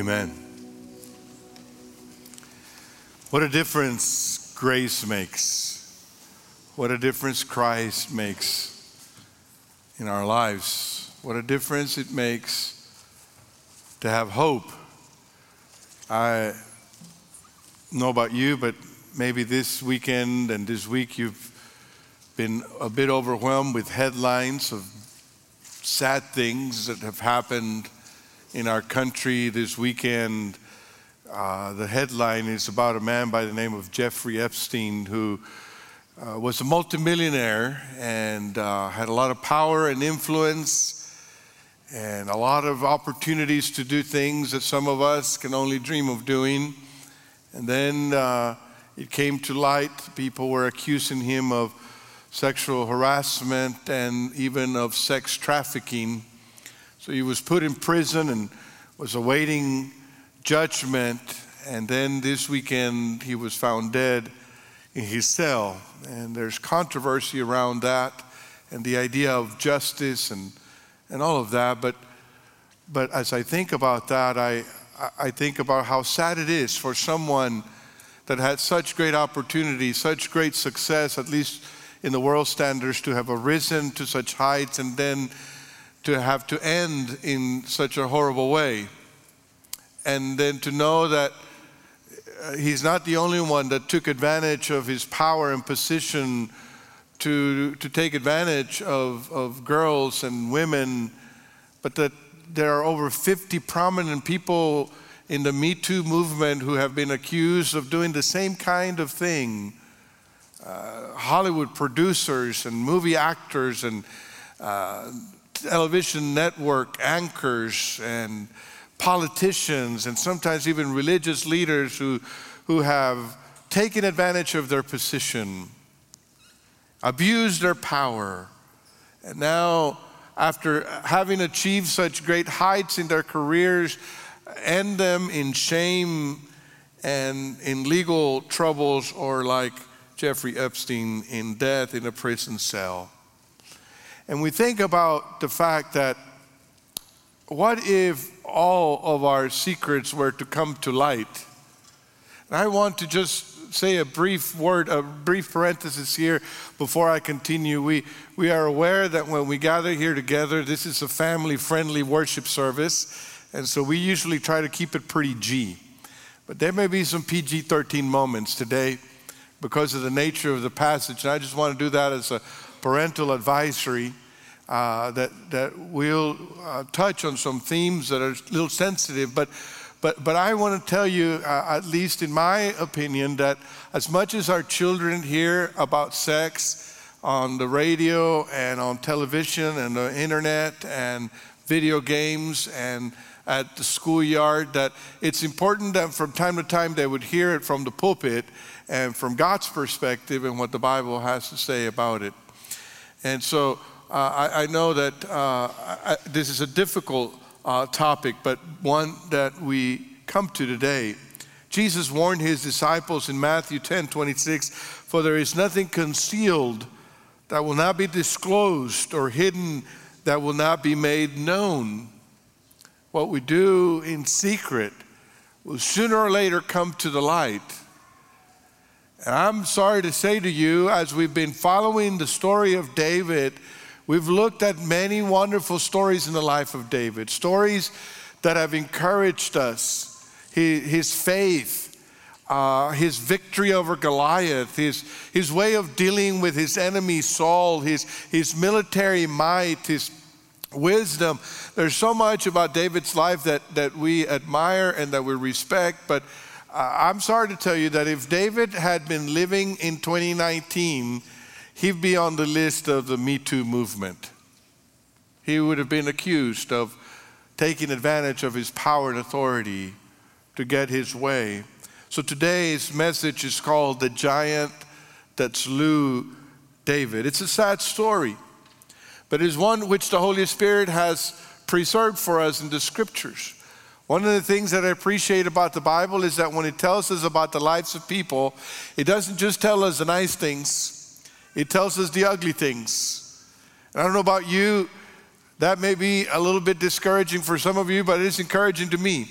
Amen. What a difference grace makes. What a difference Christ makes in our lives. What a difference it makes to have hope. I know about you, but maybe this weekend and this week you've been a bit overwhelmed with headlines of sad things that have happened in our country this weekend. Uh, the headline is about a man by the name of Jeffrey Epstein who uh, was a multimillionaire and uh, had a lot of power and influence and a lot of opportunities to do things that some of us can only dream of doing. And then uh, it came to light, people were accusing him of sexual harassment and even of sex trafficking. So he was put in prison and was awaiting judgment. And then this weekend, he was found dead in his cell. And there's controversy around that and the idea of justice and, and all of that. But, but as I think about that, I, I think about how sad it is for someone that had such great opportunity, such great success, at least in the world standards, to have arisen to such heights and then to have to end in such a horrible way. And then to know that uh, he's not the only one that took advantage of his power and position to, to take advantage of, of girls and women, but that there are over 50 prominent people in the Me Too movement who have been accused of doing the same kind of thing. Uh, Hollywood producers and movie actors and uh, television network anchors and politicians and sometimes even religious leaders who, who have taken advantage of their position, abused their power, and now, after having achieved such great heights in their careers, end them in shame and in legal troubles, or like Jeffrey Epstein, in death in a prison cell. And we think about the fact that what if all of our secrets were to come to light? And I want to just say a brief word, a brief parenthesis here before I continue. We, we are aware that when we gather here together, this is a family friendly worship service. And so we usually try to keep it pretty G. But there may be some PG 13 moments today because of the nature of the passage. And I just want to do that as a parental advisory uh, that, that we'll uh, touch on some themes that are a little sensitive. But, but, but I want to tell you, uh, at least in my opinion, that as much as our children hear about sex on the radio and on television and the internet and video games and at the schoolyard, that it's important that from time to time they would hear it from the pulpit and from God's perspective and what the Bible has to say about it. And so uh, I, I, know that uh, I, this is a difficult uh, topic, but one that we come to today. Jesus warned his disciples in Matthew 10 26, for there is nothing concealed that will not be disclosed or hidden that will not be made known. What we do in secret will sooner or later come to the light. And I'm sorry to say to you, as we've been following the story of David, we've looked at many wonderful stories in the life of David, stories that have encouraged us, his, faith, uh, his victory over Goliath, his, his way of dealing with his enemy Saul, his, his military might, his wisdom. There's so much about David's life that, that we admire and that we respect, but I'm sorry to tell you that if David had been living in 2019, he'd be on the list of the Me Too movement. He would have been accused of taking advantage of his power and authority to get his way. So today's message is called The Giant That Slew David. It's a sad story, but it's one which the Holy Spirit has preserved for us in the scriptures. One of the things that I appreciate about the Bible is that when it tells us about the lives of people, it doesn't just tell us the nice things, it tells us the ugly things. And I don't know about you, that may be a little bit discouraging for some of you, but it's encouraging to me.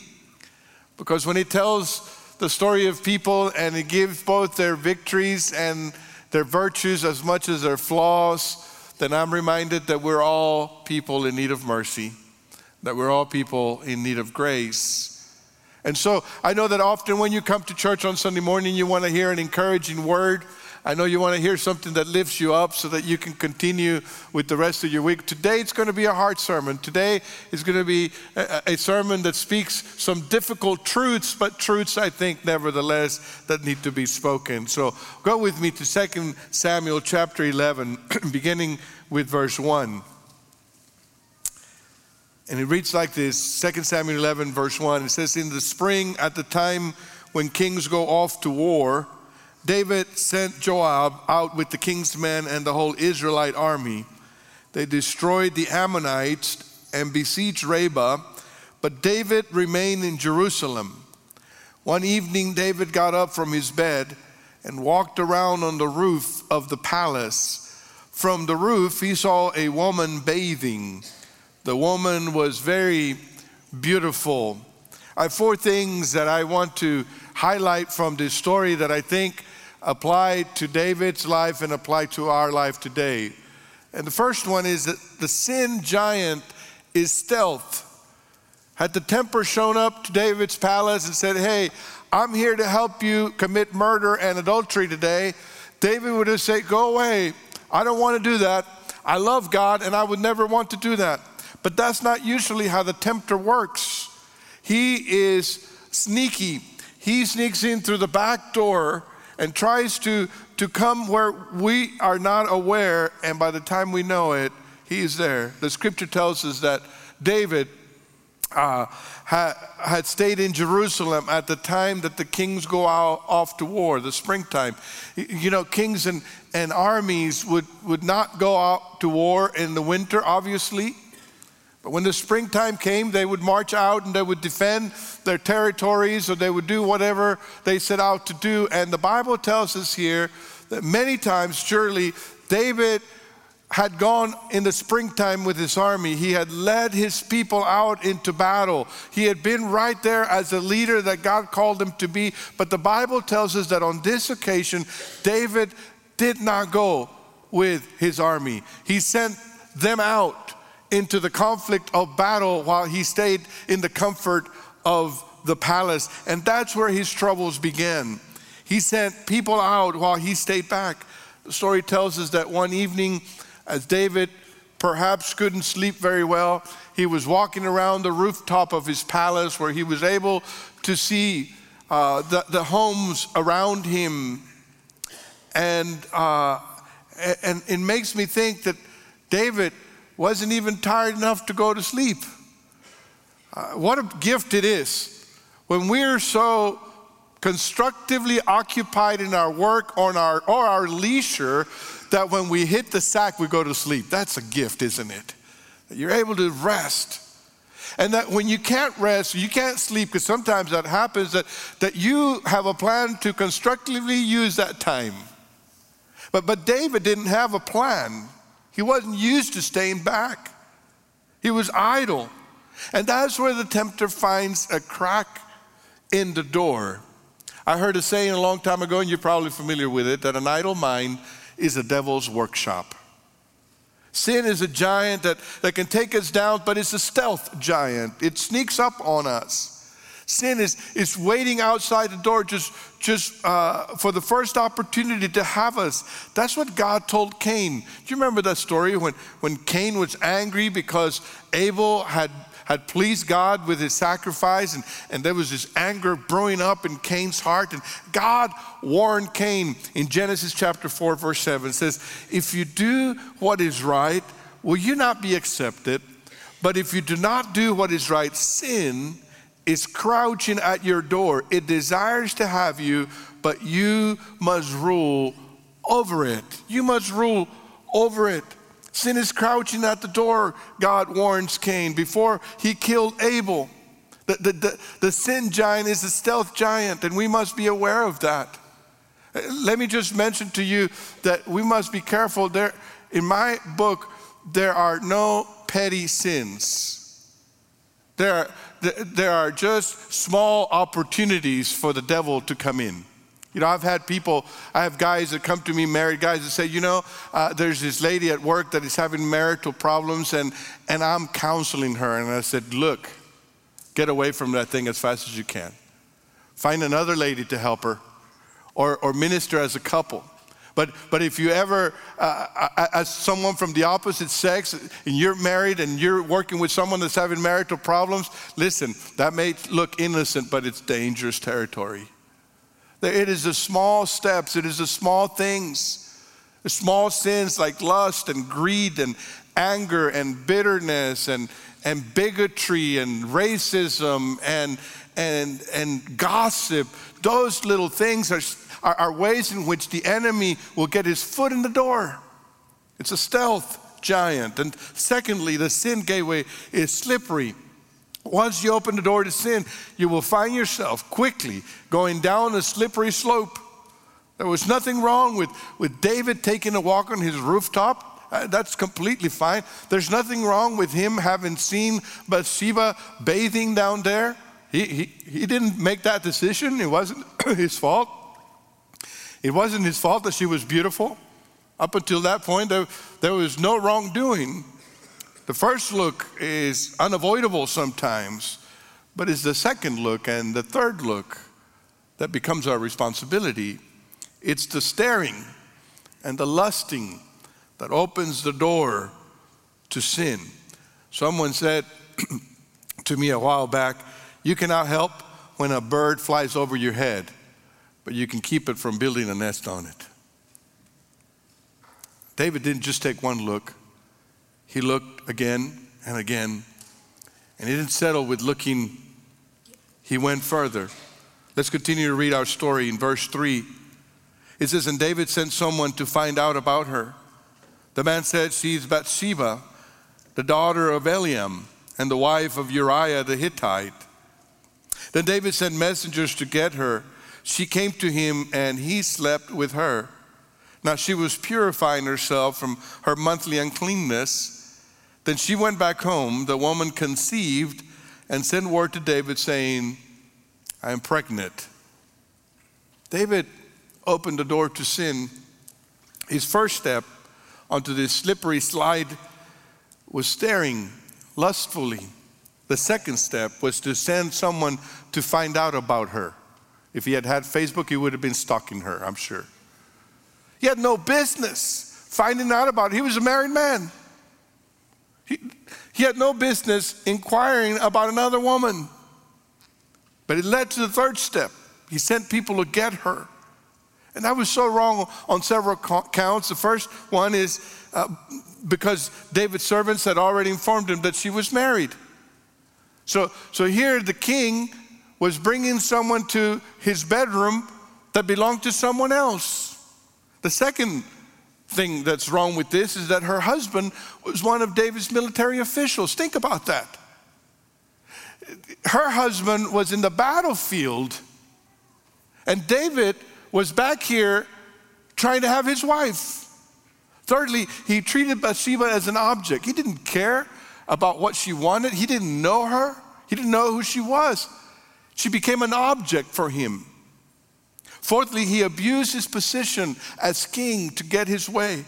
Because when it tells the story of people and it gives both their victories and their virtues as much as their flaws, then I'm reminded that we're all people in need of mercy, that we're all people in need of grace. And so I know that often when you come to church on Sunday morning, you want to hear an encouraging word. I know you want to hear something that lifts you up so that you can continue with the rest of your week. Today it's going to be a hard sermon. Today is going to be a, sermon that speaks some difficult truths, but truths I think nevertheless that need to be spoken. So go with me to 2 Samuel chapter 11, beginning with verse 1. And it reads like this 2 Samuel 11, verse 1. It says, In the spring, at the time when kings go off to war, David sent Joab out with the king's men and the whole Israelite army. They destroyed the Ammonites and besieged Rabbah, but David remained in Jerusalem. One evening, David got up from his bed and walked around on the roof of the palace. From the roof, he saw a woman bathing. The woman was very beautiful. I have four things that I want to highlight from this story that I think apply to David's life and apply to our life today. And the first one is that the sin giant is stealth. Had the tempter shown up to David's palace and said, Hey, I'm here to help you commit murder and adultery today, David would have said, Go away. I don't want to do that. I love God and I would never want to do that. But that's not usually how the tempter works. He is sneaky. He sneaks in through the back door and tries to, to come where we are not aware, and by the time we know it, he's there. The scripture tells us that David uh, had, had stayed in Jerusalem at the time that the kings go out, off to war, the springtime. You know, kings and, and armies would, would not go out to war in the winter, obviously. But when the springtime came, they would march out and they would defend their territories or they would do whatever they set out to do. And the Bible tells us here that many times, surely, David had gone in the springtime with his army. He had led his people out into battle. He had been right there as a leader that God called him to be. But the Bible tells us that on this occasion, David did not go with his army, he sent them out into the conflict of battle while he stayed in the comfort of the palace. And that's where his troubles began. He sent people out while he stayed back. The story tells us that one evening, as David perhaps couldn't sleep very well, he was walking around the rooftop of his palace where he was able to see uh, the, the homes around him. And, uh, and it makes me think that David wasn't even tired enough to go to sleep. Uh, what a gift it is when we're so constructively occupied in our work on our, or our leisure that when we hit the sack, we go to sleep. That's a gift, isn't it? You're able to rest. And that when you can't rest, you can't sleep, because sometimes that happens, that, that you have a plan to constructively use that time. But, but David didn't have a plan. He wasn't used to staying back, he was idle. And that's where the tempter finds a crack in the door. I heard a saying a long time ago, and you're probably familiar with it, that an idle mind is a devil's workshop. Sin is a giant that, that can take us down, but it's a stealth giant. It sneaks up on us. Sin is, is waiting outside the door just, just uh, for the first opportunity to have us. That's what God told Cain. Do you remember that story when, when Cain was angry because Abel had, had pleased God with his sacrifice and, and there was this anger brewing up in Cain's heart? And God warned Cain in Genesis chapter 4, verse 7 says, If you do what is right, will you not be accepted? But if you do not do what is right, sin is crouching at your door. It desires to have you, but you must rule over it. You must rule over it. Sin is crouching at the door, God warns Cain before he killed Abel. The, the, the, the sin giant is a stealth giant, and we must be aware of that. Let me just mention to you that we must be careful. There, in my book, there are no petty sins. There are, there are just small opportunities for the devil to come in. You know, I've had people, I have guys that come to me, married guys, that say, you know, uh, there's this lady at work that is having marital problems, and, and I'm counseling her. And I said, look, get away from that thing as fast as you can. Find another lady to help her, or, or minister as a couple. But, but if you ever, uh, uh, uh, as someone from the opposite sex, and you're married and you're working with someone that's having marital problems, listen, that may look innocent, but it's dangerous territory. It is the small steps, it is the small things, the small sins like lust and greed and anger and bitterness and, and bigotry and racism and, and, and gossip. Those little things are, are, are ways in which the enemy will get his foot in the door. It's a stealth giant. And secondly, the sin gateway is slippery. Once you open the door to sin, you will find yourself quickly going down a slippery slope. There was nothing wrong with, with David taking a walk on his rooftop. Uh, that's completely fine. There's nothing wrong with him having seen Bathsheba bathing down there. He, he, he didn't make that decision, it wasn't his fault. It wasn't his fault that she was beautiful. Up until that point, there, there was no wrongdoing. The first look is unavoidable sometimes, but it's the second look and the third look that becomes our responsibility. It's the staring and the lusting that opens the door to sin. Someone said to me a while back, You cannot help when a bird flies over your head, but you can keep it from building a nest on it. David didn't just take one look, he looked again and again, and he didn't settle with looking, he went further. Let's continue to read our story in verse 3. It says, And David sent someone to find out about her. The man said, She's Bathsheba, the daughter of Eliam, and the wife of Uriah the Hittite. Then David sent messengers to get her. She came to him, and he slept with her. Now she was purifying herself from her monthly uncleanness. Then she went back home. The woman conceived and sent word to David saying, I am pregnant. David opened the door to sin. His first step onto this slippery slide was staring lustfully. The second step was to send someone to find out about her. If he had had Facebook, he would have been stalking her, I'm sure. He had no business finding out about it. He was a married man. He, he had no business inquiring about another woman. But it led to the third step. He sent people to get her. And that was so wrong on several counts. The first one is uh, because David's servants had already informed him that she was married. So, so here the king was bringing someone to his bedroom that belonged to someone else. The second thing that's wrong with this is that her husband was one of David's military officials. Think about that. Her husband was in the battlefield, and David was back here trying to have his wife. Thirdly, he treated Bathsheba as an object. He didn't care about what she wanted, he didn't know her, he didn't know who she was. She became an object for him. Fourthly, he abused his position as king to get his way.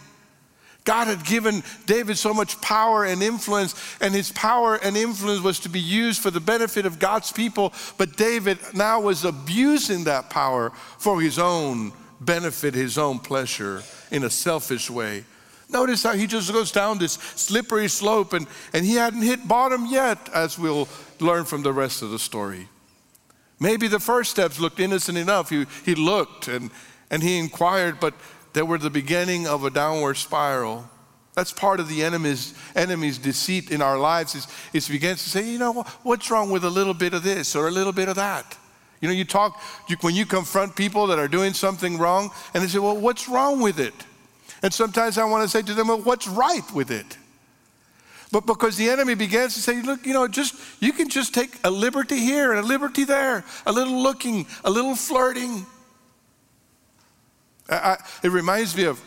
God had given David so much power and influence, and his power and influence was to be used for the benefit of God's people. But David now was abusing that power for his own benefit, his own pleasure in a selfish way. Notice how he just goes down this slippery slope, and, and he hadn't hit bottom yet, as we'll learn from the rest of the story. Maybe the first steps looked innocent enough. He, he looked and, and he inquired, but they were the beginning of a downward spiral. That's part of the enemy's, enemy's deceit in our lives is, is begins to say, you know, what's wrong with a little bit of this or a little bit of that? You know, you talk, you, when you confront people that are doing something wrong, and they say, well, what's wrong with it? And sometimes I want to say to them, well, what's right with it? But because the enemy begins to say, look, you know, just you can just take a liberty here and a liberty there, a little looking, a little flirting. I, I, it reminds me of,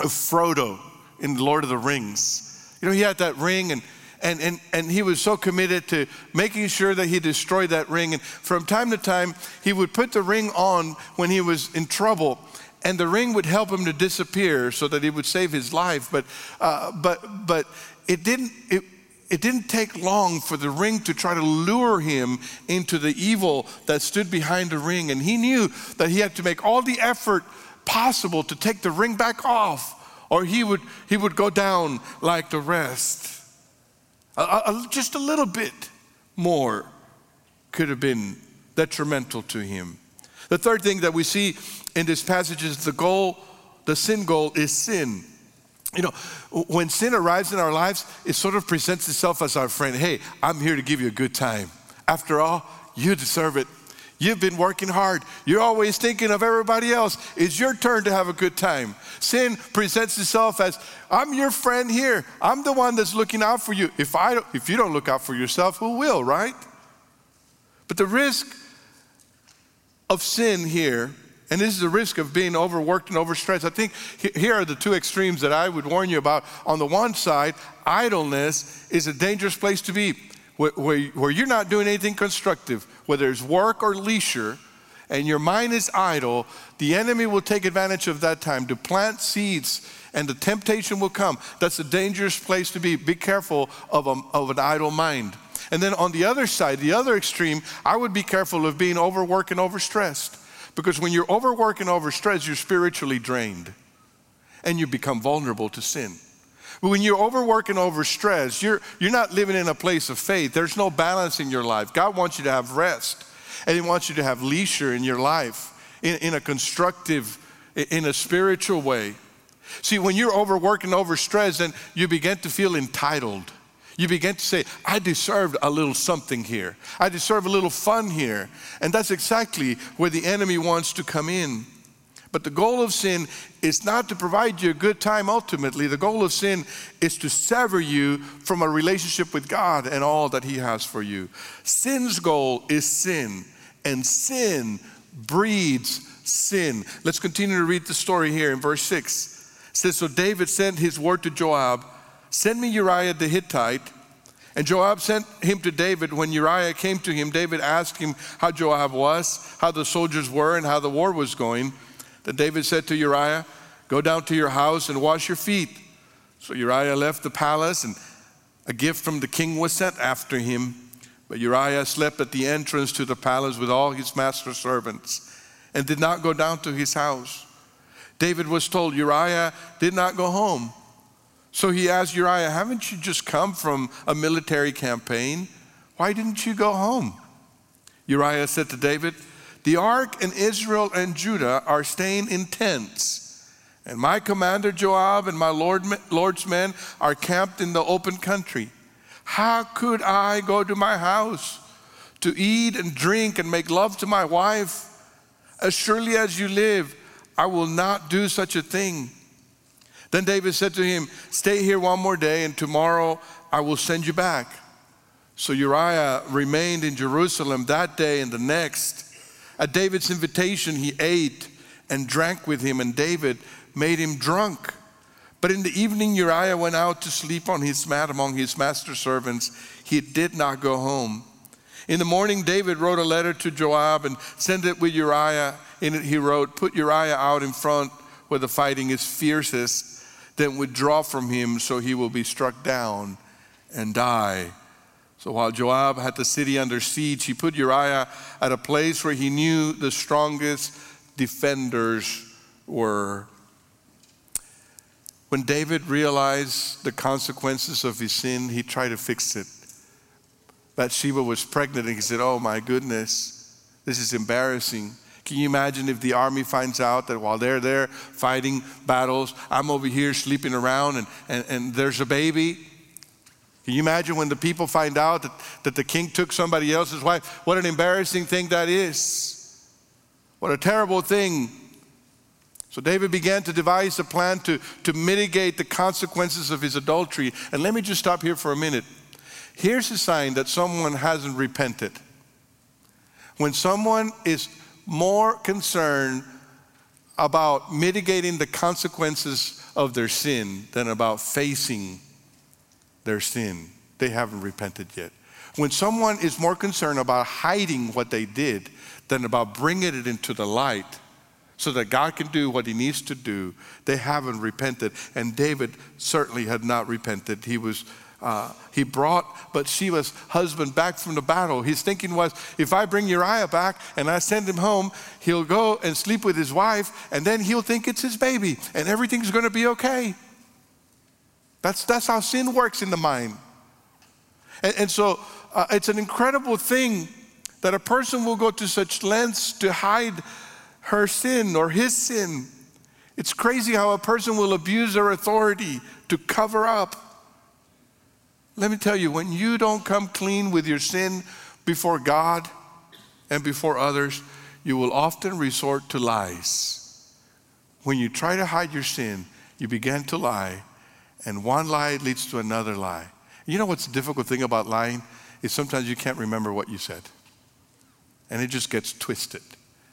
of Frodo in Lord of the Rings. You know, he had that ring and and, and, and he was so committed to making sure that he destroyed that ring. And from time to time, he would put the ring on when he was in trouble and the ring would help him to disappear so that he would save his life. But, uh, but, but it, didn't, it, it didn't take long for the ring to try to lure him into the evil that stood behind the ring. And he knew that he had to make all the effort possible to take the ring back off, or he would, he would go down like the rest. just a little bit more could have been detrimental to him. The third thing that we see in this passage is the goal, the sin goal is sin. You know, when sin arrives in our lives, it sort of presents itself as our friend. Hey, I'm here to give you a good time. After all, you deserve it. You've been working hard. You're always thinking of everybody else. It's your turn to have a good time. Sin presents itself as I'm your friend here. I'm the one that's looking out for you. If I if you don't look out for yourself, who will, right? But the risk of sin here, and this is the risk of being overworked and overstressed. I think here are the two extremes that I would warn you about. On the one side, idleness is a dangerous place to be, where, where, you're not doing anything constructive, whether it's work or leisure, and your mind is idle, the enemy will take advantage of that time to plant seeds and the temptation will come. That's a dangerous place to be. Be careful of, a, of an idle mind. And then on the other side, the other extreme, I would be careful of being overworked and overstressed. Because when you're overworked and overstressed, you're spiritually drained and you become vulnerable to sin. When you're overworked and overstressed, you're, you're not living in a place of faith. There's no balance in your life. God wants you to have rest and He wants you to have leisure in your life in, in a constructive, in a spiritual way. See, when you're overworked and overstressed, then you begin to feel entitled you begin to say, I deserved a little something here. I deserve a little fun here. And that's exactly where the enemy wants to come in. But the goal of sin is not to provide you a good time ultimately. The goal of sin is to sever you from a relationship with God and all that He has for you. Sin's goal is sin, and sin breeds sin. Let's continue to read the story here in verse 6. It says, So David sent his word to Joab Send me Uriah the Hittite. And Joab sent him to David. When Uriah came to him, David asked him how Joab was, how the soldiers were, and how the war was going. Then David said to Uriah, Go down to your house and wash your feet. So Uriah left the palace, and a gift from the king was sent after him. But Uriah slept at the entrance to the palace with all his master's servants and did not go down to his house. David was told Uriah did not go home. So he asked Uriah, Haven't you just come from a military campaign? Why didn't you go home? Uriah said to David, The ark and Israel and Judah are staying in tents, and my commander Joab and my Lord, Lord's men are camped in the open country. How could I go to my house to eat and drink and make love to my wife? As surely as you live, I will not do such a thing. Then David said to him, Stay here one more day, and tomorrow I will send you back. So Uriah remained in Jerusalem that day and the next. At David's invitation, he ate and drank with him, and David made him drunk. But in the evening, Uriah went out to sleep on his mat among his master's servants. He did not go home. In the morning, David wrote a letter to Joab and sent it with Uriah. In it, he wrote, Put Uriah out in front where the fighting is fiercest then withdraw from him so he will be struck down and die. So while Joab had the city under siege, he put Uriah at a place where he knew the strongest defenders were. When David realized the consequences of his sin, he tried to fix it. Bathsheba was pregnant and he said, Oh my goodness, this is embarrassing. Can you imagine if the army finds out that while they're there fighting battles, I'm over here sleeping around and, and, and there's a baby? Can you imagine when the people find out that, that the king took somebody else's wife? What an embarrassing thing that is. What a terrible thing. So David began to devise a plan to, to mitigate the consequences of his adultery. And let me just stop here for a minute. Here's a sign that someone hasn't repented. When someone is more concerned about mitigating the consequences of their sin than about facing their sin. they haven't repented yet. When someone is more concerned about hiding what they did than about bringing it into the light so that God can do what he needs to do, they haven't repented. And David certainly had not repented. He was. Uh, he brought Bathsheba's husband back from the battle. His thinking was if I bring Uriah back and I send him home, he'll go and sleep with his wife, and then he'll think it's his baby, and everything's going to be okay. That's, that's how sin works in the mind. And, and so uh, it's an incredible thing that a person will go to such lengths to hide her sin or his sin. It's crazy how a person will abuse their authority to cover up. Let me tell you, when you don't come clean with your sin before God and before others, you will often resort to lies. When you try to hide your sin, you begin to lie, and one lie leads to another lie. You know what's the difficult thing about lying? Is sometimes you can't remember what you said. And it just gets twisted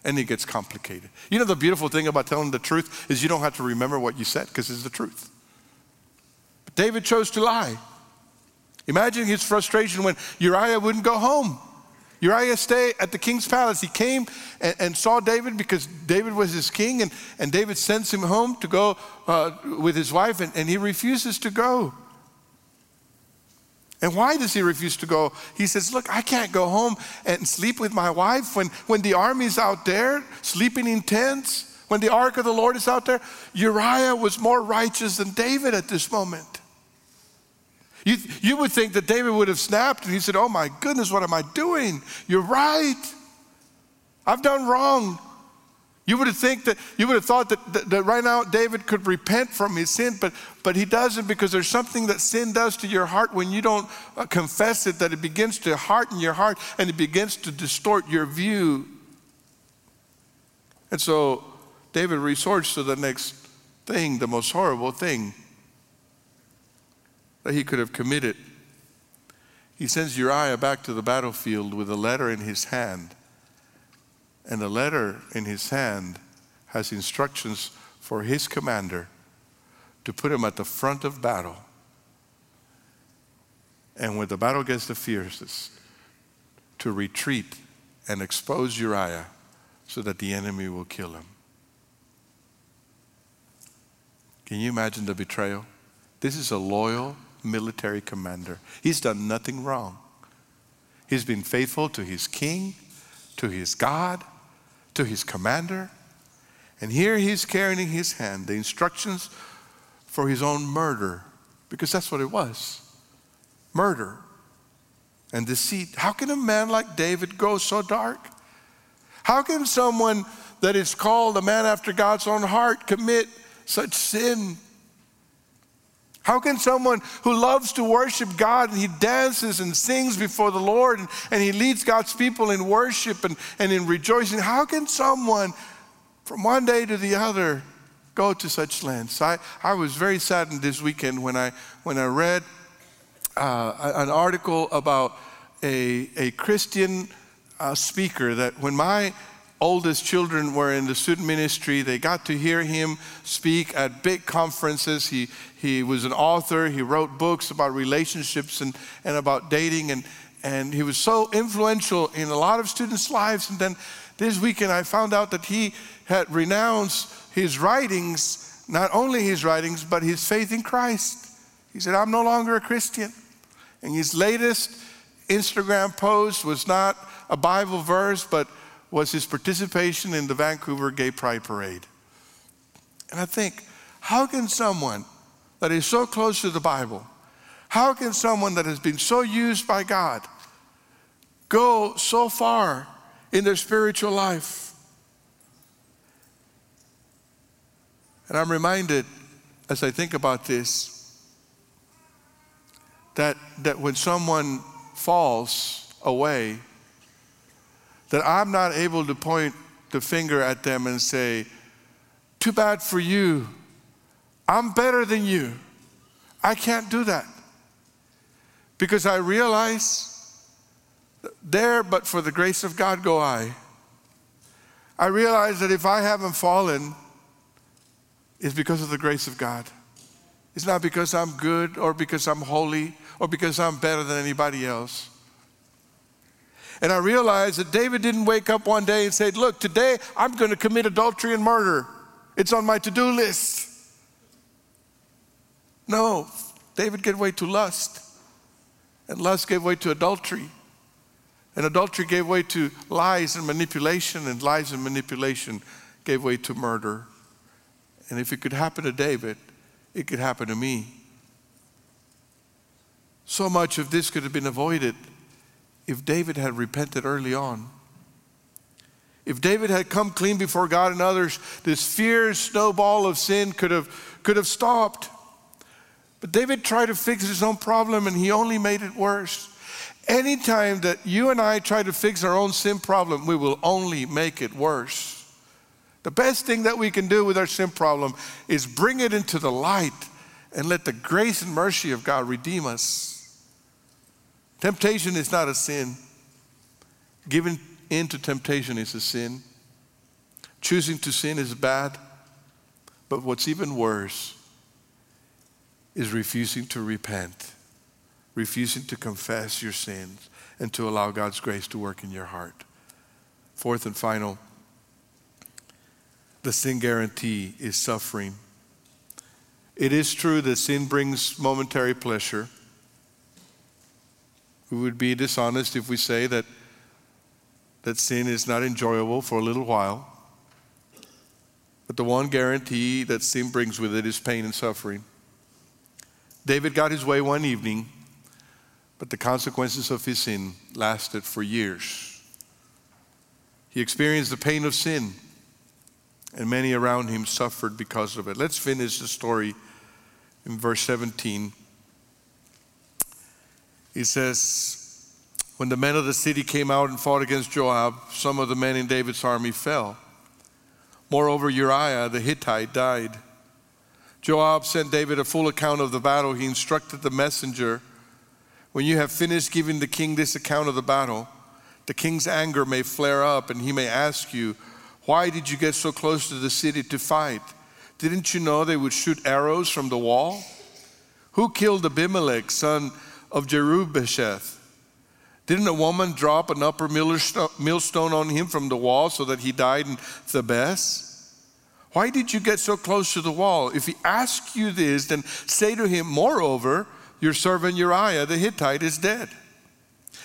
and it gets complicated. You know, the beautiful thing about telling the truth is you don't have to remember what you said because it's the truth. But David chose to lie. Imagine his frustration when Uriah wouldn't go home. Uriah stayed at the king's palace. He came and, and, saw David because David was his king, and, and David sends him home to go uh, with his wife, and, and he refuses to go. And why does he refuse to go? He says, Look, I can't go home and sleep with my wife when, when the army's out there sleeping in tents, when the ark of the Lord is out there. Uriah was more righteous than David at this moment. You, you would think that David would have snapped and he said, Oh my goodness, what am I doing? You're right. I've done wrong. You would have think that you would have thought that, that, that, right now David could repent from his sin, but but he doesn't because there's something that sin does to your heart when you don't uh, confess it. That it begins to harden your heart and it begins to distort your view. And so David resorts to the next thing, the most horrible thing that he could have committed. He sends Uriah back to the battlefield with a letter in his hand and the letter in his hand has instructions for his commander to put him at the front of battle. And when the battle gets the fiercest, to retreat and expose Uriah so that the enemy will kill him. Can you imagine the betrayal? This is a loyal military commander. He's done nothing wrong. He's been faithful to his king, to his God, to his commander. And here he's carrying in his hand the instructions for his own murder, because that's what it was murder and deceit. How can a man like David go so dark? How can someone that is called a man after God's own heart commit such sin? How can someone who loves to worship God and he dances and sings before the Lord and, and he leads God's people in worship and, and in rejoicing, how can someone from one day to the other go to such lengths? I, I was very saddened this weekend when I, when I read uh, an article about a, a Christian uh, speaker that when my oldest children were in the student ministry. They got to hear him speak at big conferences. He, he was an author, he wrote books about relationships and, and about dating, and, and he was so influential in a lot of students' lives. And then this weekend, I found out that he had renounced his writings, not only his writings, but his faith in Christ. He said, I'm no longer a Christian. And his latest Instagram post was not a Bible verse, but was his participation in the Vancouver Gay Pride Parade. And I think, how can someone that is so close to the Bible, how can someone that has been so used by God go so far in their spiritual life? And I'm reminded as I think about this that, that when someone falls away, that I'm not able to point the finger at them and say, Too bad for you. I'm better than you. I can't do that. Because I realize there, but for the grace of God, go I. I realize that if I haven't fallen, it's because of the grace of God. It's not because I'm good or because I'm holy or because I'm better than anybody else. And I realized that David didn't wake up one day and say, Look, today I'm going to commit adultery and murder. It's on my to do list. No, David gave way to lust, and lust gave way to adultery. And adultery gave way to lies and manipulation, and lies and manipulation gave way to murder. And if it could happen to David, it could happen to me. So much of this could have been avoided if David had repented early on. If David had come clean before God and others, this fierce snowball of sin could have, could have stopped. But David tried to fix his own problem and he only made it worse. Anytime that you and I try to fix our own sin problem, we will only make it worse. The best thing that we can do with our sin problem is bring it into the light and let the grace and mercy of God redeem us. Temptation is not a sin. Giving in to temptation is a sin. Choosing to sin is bad. But what's even worse is refusing to repent, refusing to confess your sins, and to allow God's grace to work in your heart. Fourth and final, the sin guarantee is suffering. It is true that sin brings momentary pleasure. We would be dishonest if we say that, that sin is not enjoyable for a little while. But the one guarantee that sin brings with it is pain and suffering. David got his way one evening, but the consequences of his sin lasted for years. He experienced the pain of sin, and many around him suffered because of it. Let's finish the story in verse 17. He says, When the men of the city came out and fought against Joab, some of the men in David's army fell. Moreover, Uriah the Hittite died. Joab sent David a full account of the battle. He instructed the messenger When you have finished giving the king this account of the battle, the king's anger may flare up and he may ask you, Why did you get so close to the city to fight? Didn't you know they would shoot arrows from the wall? Who killed Abimelech, son of Jerubbesheth? Didn't a woman drop an upper millstone on him from the wall so that he died in Thebez? Why did you get so close to the wall? If he asks you this, then say to him, Moreover, your servant Uriah the Hittite is dead.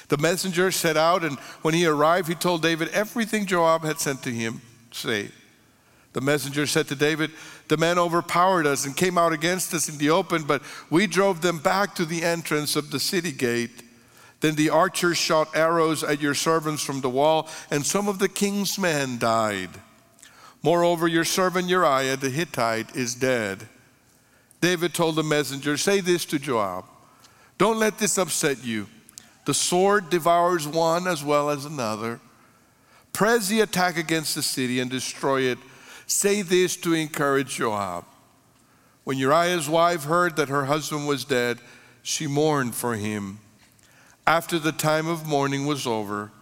The messenger set out, and when he arrived, he told David everything Joab had sent to him. Say, the messenger said to David, The men overpowered us and came out against us in the open, but we drove them back to the entrance of the city gate. Then the archers shot arrows at your servants from the wall, and some of the king's men died. Moreover, your servant Uriah the Hittite is dead. David told the messenger, Say this to Joab Don't let this upset you. The sword devours one as well as another. Press the attack against the city and destroy it Say this to encourage Joab. When Uriah's wife heard that her husband was dead, she mourned for him. After the time of mourning was over,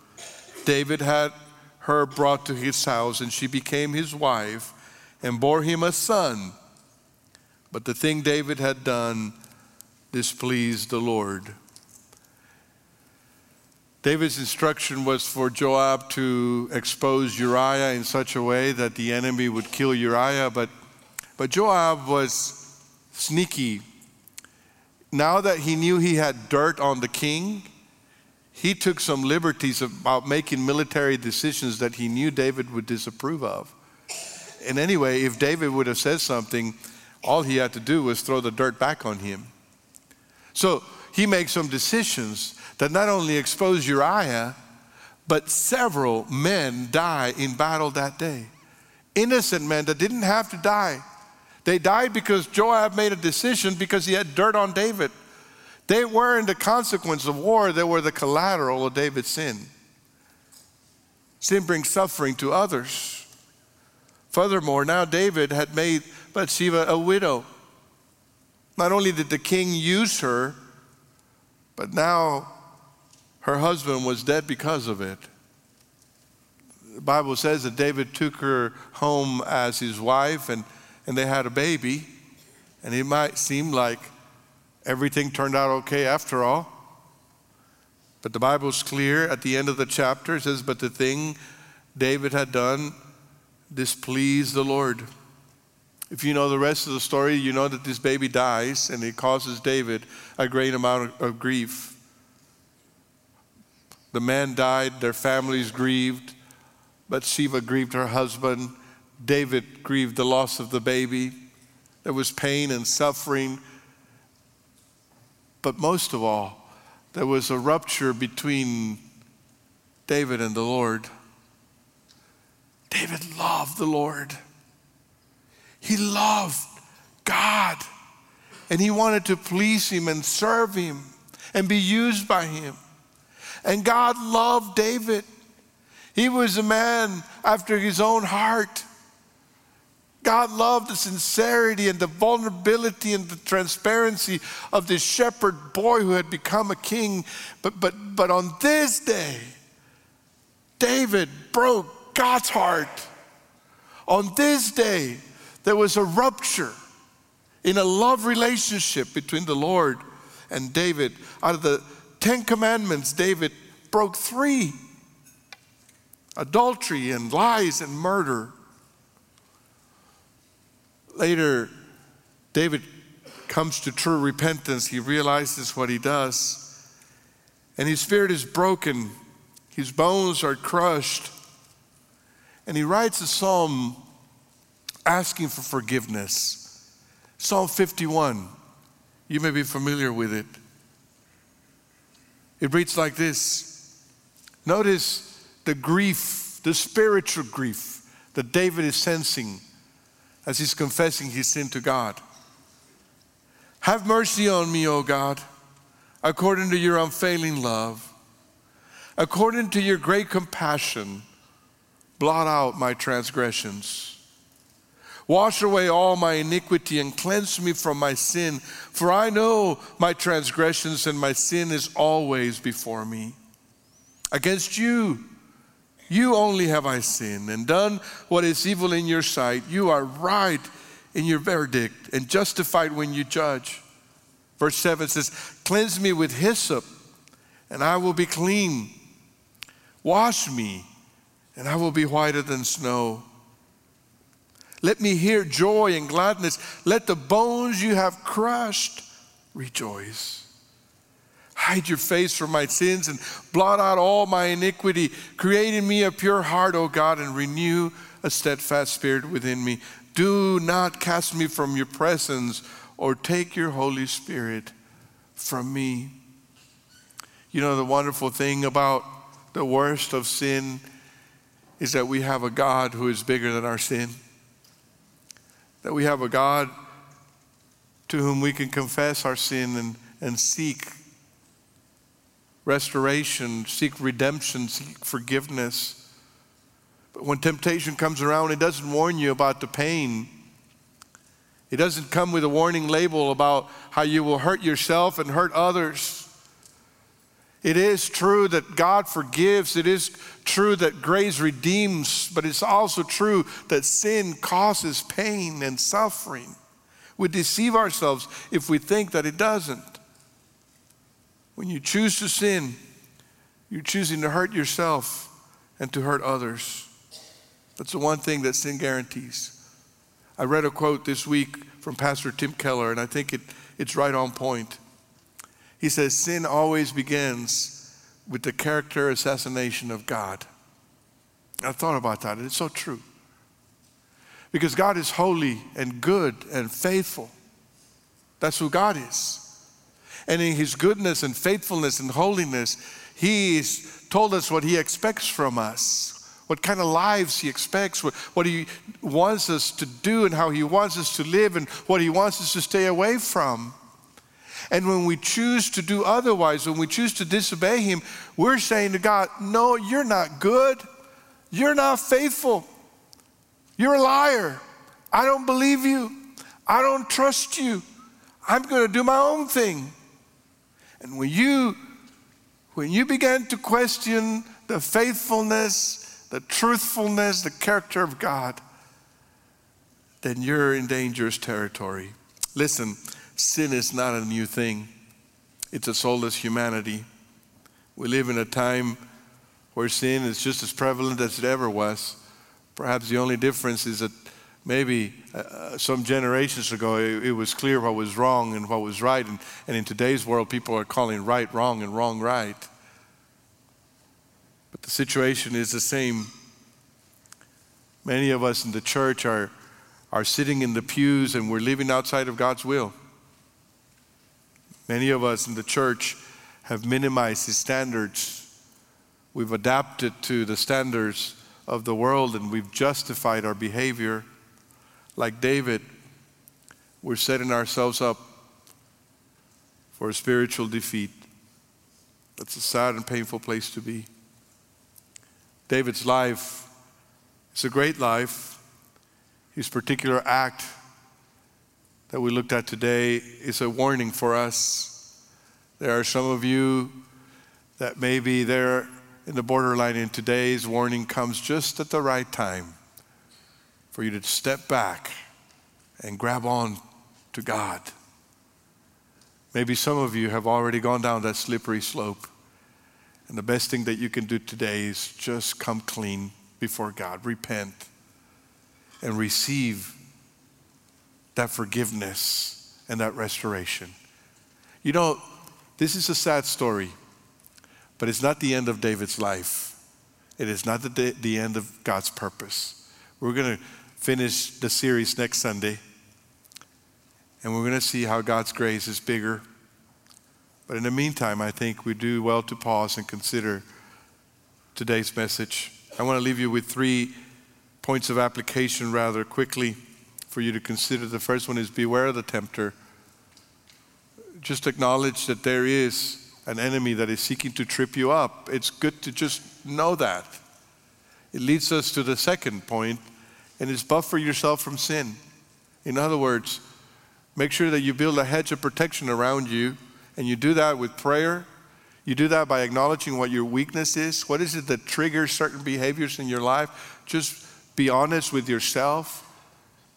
David had her brought to his house, and she became his wife and bore him a son. But the thing David had done displeased the Lord. David's instruction was for Joab to expose Uriah in such a way that the enemy would kill Uriah, but, but Joab was sneaky. Now that he knew he had dirt on the king, he took some liberties about making military decisions that he knew David would disapprove of. And anyway, if David would have said something, all he had to do was throw the dirt back on him. So he makes some decisions that not only expose Uriah, but several men die in battle that day. Innocent men that didn't have to die. They died because Joab made a decision because he had dirt on David. They weren't the consequence of war, they were the collateral of David's sin. Sin brings suffering to others. Furthermore, now David had made Bathsheba a widow. Not only did the king use her, but now her husband was dead because of it. The Bible says that David took her home as his wife and, and they had a baby. And it might seem like everything turned out okay after all. But the Bible's clear at the end of the chapter. It says, But the thing David had done displeased the Lord. If you know the rest of the story, you know that this baby dies and it causes David a great amount of grief. The man died, their families grieved. Bathsheba grieved her husband. David grieved the loss of the baby. There was pain and suffering. But most of all, there was a rupture between David and the Lord. David loved the Lord. He loved God. And he wanted to please him and serve him and be used by him. And God loved David. He was a man after his own heart. God loved the sincerity and the vulnerability and the transparency of this shepherd boy who had become a king. But, but, but on this day, David broke God's heart. On this day, there was a rupture in a love relationship between the Lord and David. Out of the Ten Commandments, David broke three adultery and lies and murder. Later, David comes to true repentance. He realizes what he does, and his spirit is broken. His bones are crushed. And he writes a psalm asking for forgiveness. Psalm 51. You may be familiar with it. It reads like this Notice the grief, the spiritual grief that David is sensing as he's confessing his sin to God. Have mercy on me, O God, according to your unfailing love. According to your great compassion, blot out my transgressions. Wash away all my iniquity and cleanse me from my sin, for I know my transgressions and my sin is always before me. Against you, you only have I sinned and done what is evil in your sight. You are right in your verdict and justified when you judge. Verse 7 says, Cleanse me with hyssop, and I will be clean. Wash me, and I will be whiter than snow. Let me hear joy and gladness. Let the bones you have crushed rejoice. Hide your face from my sins and blot out all my iniquity. Create in me a pure heart, O God, and renew a steadfast spirit within me. Do not cast me from your presence or take your Holy Spirit from me. You know, the wonderful thing about the worst of sin is that we have a God who is bigger than our sin that we have a God to whom we can confess our sin and, and seek restoration, seek redemption, seek forgiveness. But when temptation comes around, it doesn't warn you about the pain. It doesn't come with a warning label about how you will hurt yourself and hurt others. It is true that God forgives. It is true that grace redeems, but it's also true that sin causes pain and suffering. We deceive ourselves if we think that it doesn't. When you choose to sin, you're choosing to hurt yourself and to hurt others. That's the one thing that sin guarantees. I read a quote this week from Pastor Tim Keller, and I think it, it's right on point. He says, Sin always begins with the character assassination of God. I thought about that, and it's so true. Because God is holy and good and faithful. That's who God is. And in His goodness and faithfulness and holiness, He's told us what He expects from us, what kind of lives He expects, what, what He wants us to do, and how He wants us to live, and what He wants us to stay away from. And when we choose to do otherwise, when we choose to disobey Him, we're saying to God, No, you're not good. You're not faithful. You're a liar. I don't believe you. I don't trust you. I'm going to do my own thing. And when you when you begin to question the faithfulness, the truthfulness, the character of God, then you're in dangerous territory. Listen, sin is not a new thing, it's a soulless humanity. We live in a time where sin is just as prevalent as it ever was. Perhaps the only difference is that maybe uh, some generations ago it, it, was clear what was wrong and what was right. And, and in today's world, people are calling right wrong and wrong right. But the situation is the same. Many of us in the church are, are sitting in the pews and we're living outside of God's will. Many of us in the church have minimized His standards. We've adapted to the standards of the world and we've justified our behavior. Like David, we're setting ourselves up for a spiritual defeat. That's a sad and painful place to be. David's life is a great life. His particular act that we looked at today is a warning for us. There are some of you that may be there in the borderline, and today's warning comes just at the right time for you to step back and grab on to God. Maybe some of you have already gone down that slippery slope. And the best thing that you can do today is just come clean before God, repent, and receive that forgiveness and that restoration. You know, this is a sad story, but it's not the end of David's life. It is not the, the end of God's purpose. We're going to finish the series next Sunday, and we're going to see how God's grace is bigger but in the meantime, I think we do well to pause and consider today's message. I want to leave you with three points of application rather quickly for you to consider. The first one is beware of the tempter. Just acknowledge that there is an enemy that is seeking to trip you up. It's good to just know that. It leads us to the second point, and it's buffer yourself from sin. In other words, make sure that you build a hedge of protection around you and you do that with prayer. You do that by acknowledging what your weakness is. What is it that triggers certain behaviors in your life? Just be honest with yourself.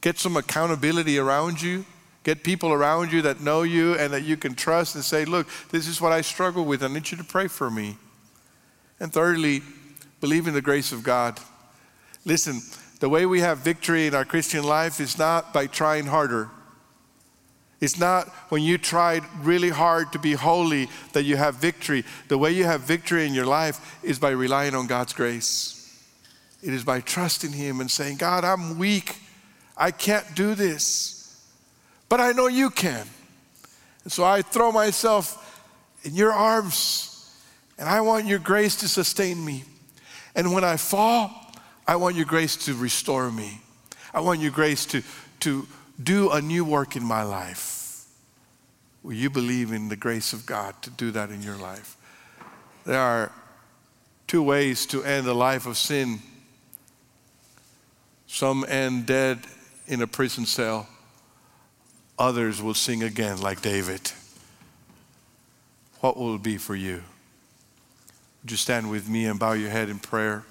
Get some accountability around you. Get people around you that know you and that you can trust and say, Look, this is what I struggle with. I need you to pray for me. And thirdly, believe in the grace of God. Listen, the way we have victory in our Christian life is not by trying harder. It's not when you tried really hard to be holy that you have victory. The way you have victory in your life is by relying on God's grace. It is by trusting Him and saying, God, I'm weak. I can't do this. But I know you can. And so I throw myself in your arms, and I want your grace to sustain me. And when I fall, I want your grace to restore me. I want your grace to, to do a new work in my life. Will you believe in the grace of God to do that in your life? There are two ways to end a life of sin. Some end dead in a prison cell, others will sing again like David. What will it be for you? Would you stand with me and bow your head in prayer?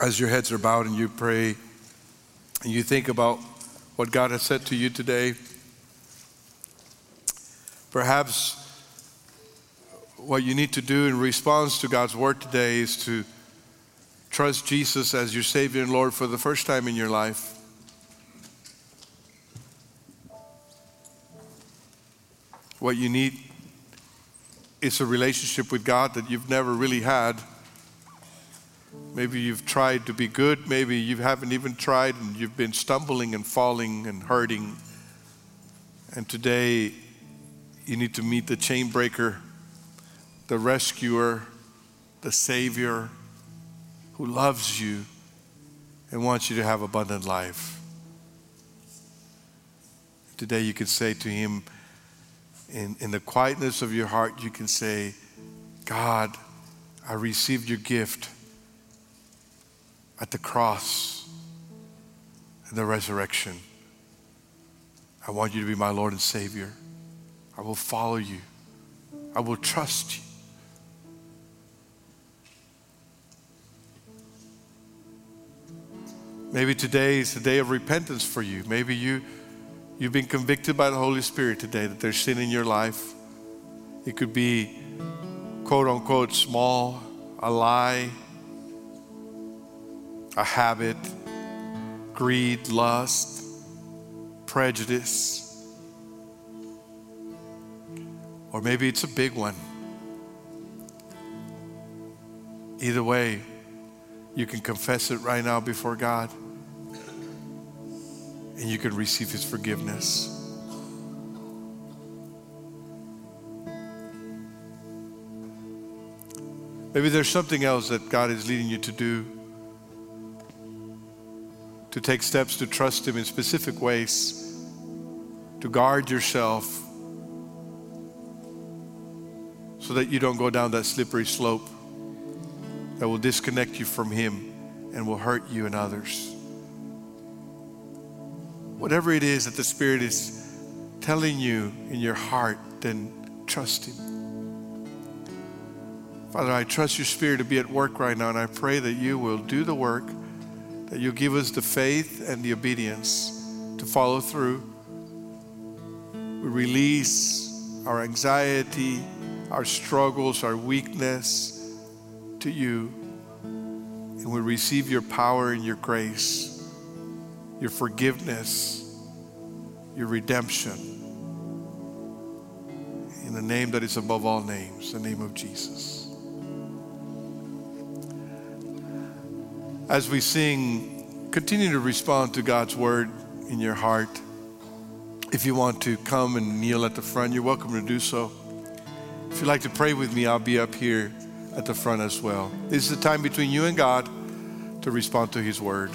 as your heads are bowed and you pray and you think about what God has said to you today, perhaps what you need to do in response to God's word today is to trust Jesus as your Savior and Lord for the first time in your life. What you need is a relationship with God that you've never really had. Maybe you've tried to be good, maybe you haven't even tried and you've been stumbling and falling and hurting. And today you need to meet the chain breaker, the rescuer, the Savior who loves you and wants you to have abundant life. Today you can say to Him, in, in the quietness of your heart, you can say, God, I received your gift at the cross and the resurrection. I want you to be my Lord and Savior. I will follow you. I will trust you. Maybe today is a day of repentance for you. Maybe you, you've been convicted by the Holy Spirit today that there's sin in your life. It could be, quote unquote, small, a lie, a habit, greed, lust, prejudice. Or maybe it's a big one. Either way, you can confess it right now before God. And you can receive His forgiveness. Maybe there's something else that God is leading you to do, to take steps to trust Him in specific ways, to guard yourself. So that you don't go down that slippery slope that will disconnect you from Him and will hurt you and others. Whatever it is that the Spirit is telling you in your heart, then trust Him. Father, I trust your Spirit to be at work right now, and I pray that you will do the work, that you'll give us the faith and the obedience to follow through. We release our anxiety, our struggles, our weakness to you, and we receive your power and your grace, your forgiveness, your redemption. In the name that is above all names, the name of Jesus. As we sing, continue to respond to God's word in your heart. If you want to come and kneel at the front, you're welcome to do so. If you'd like to pray with me, I'll be up here at the front as well. This is the time between you and God to respond to His word.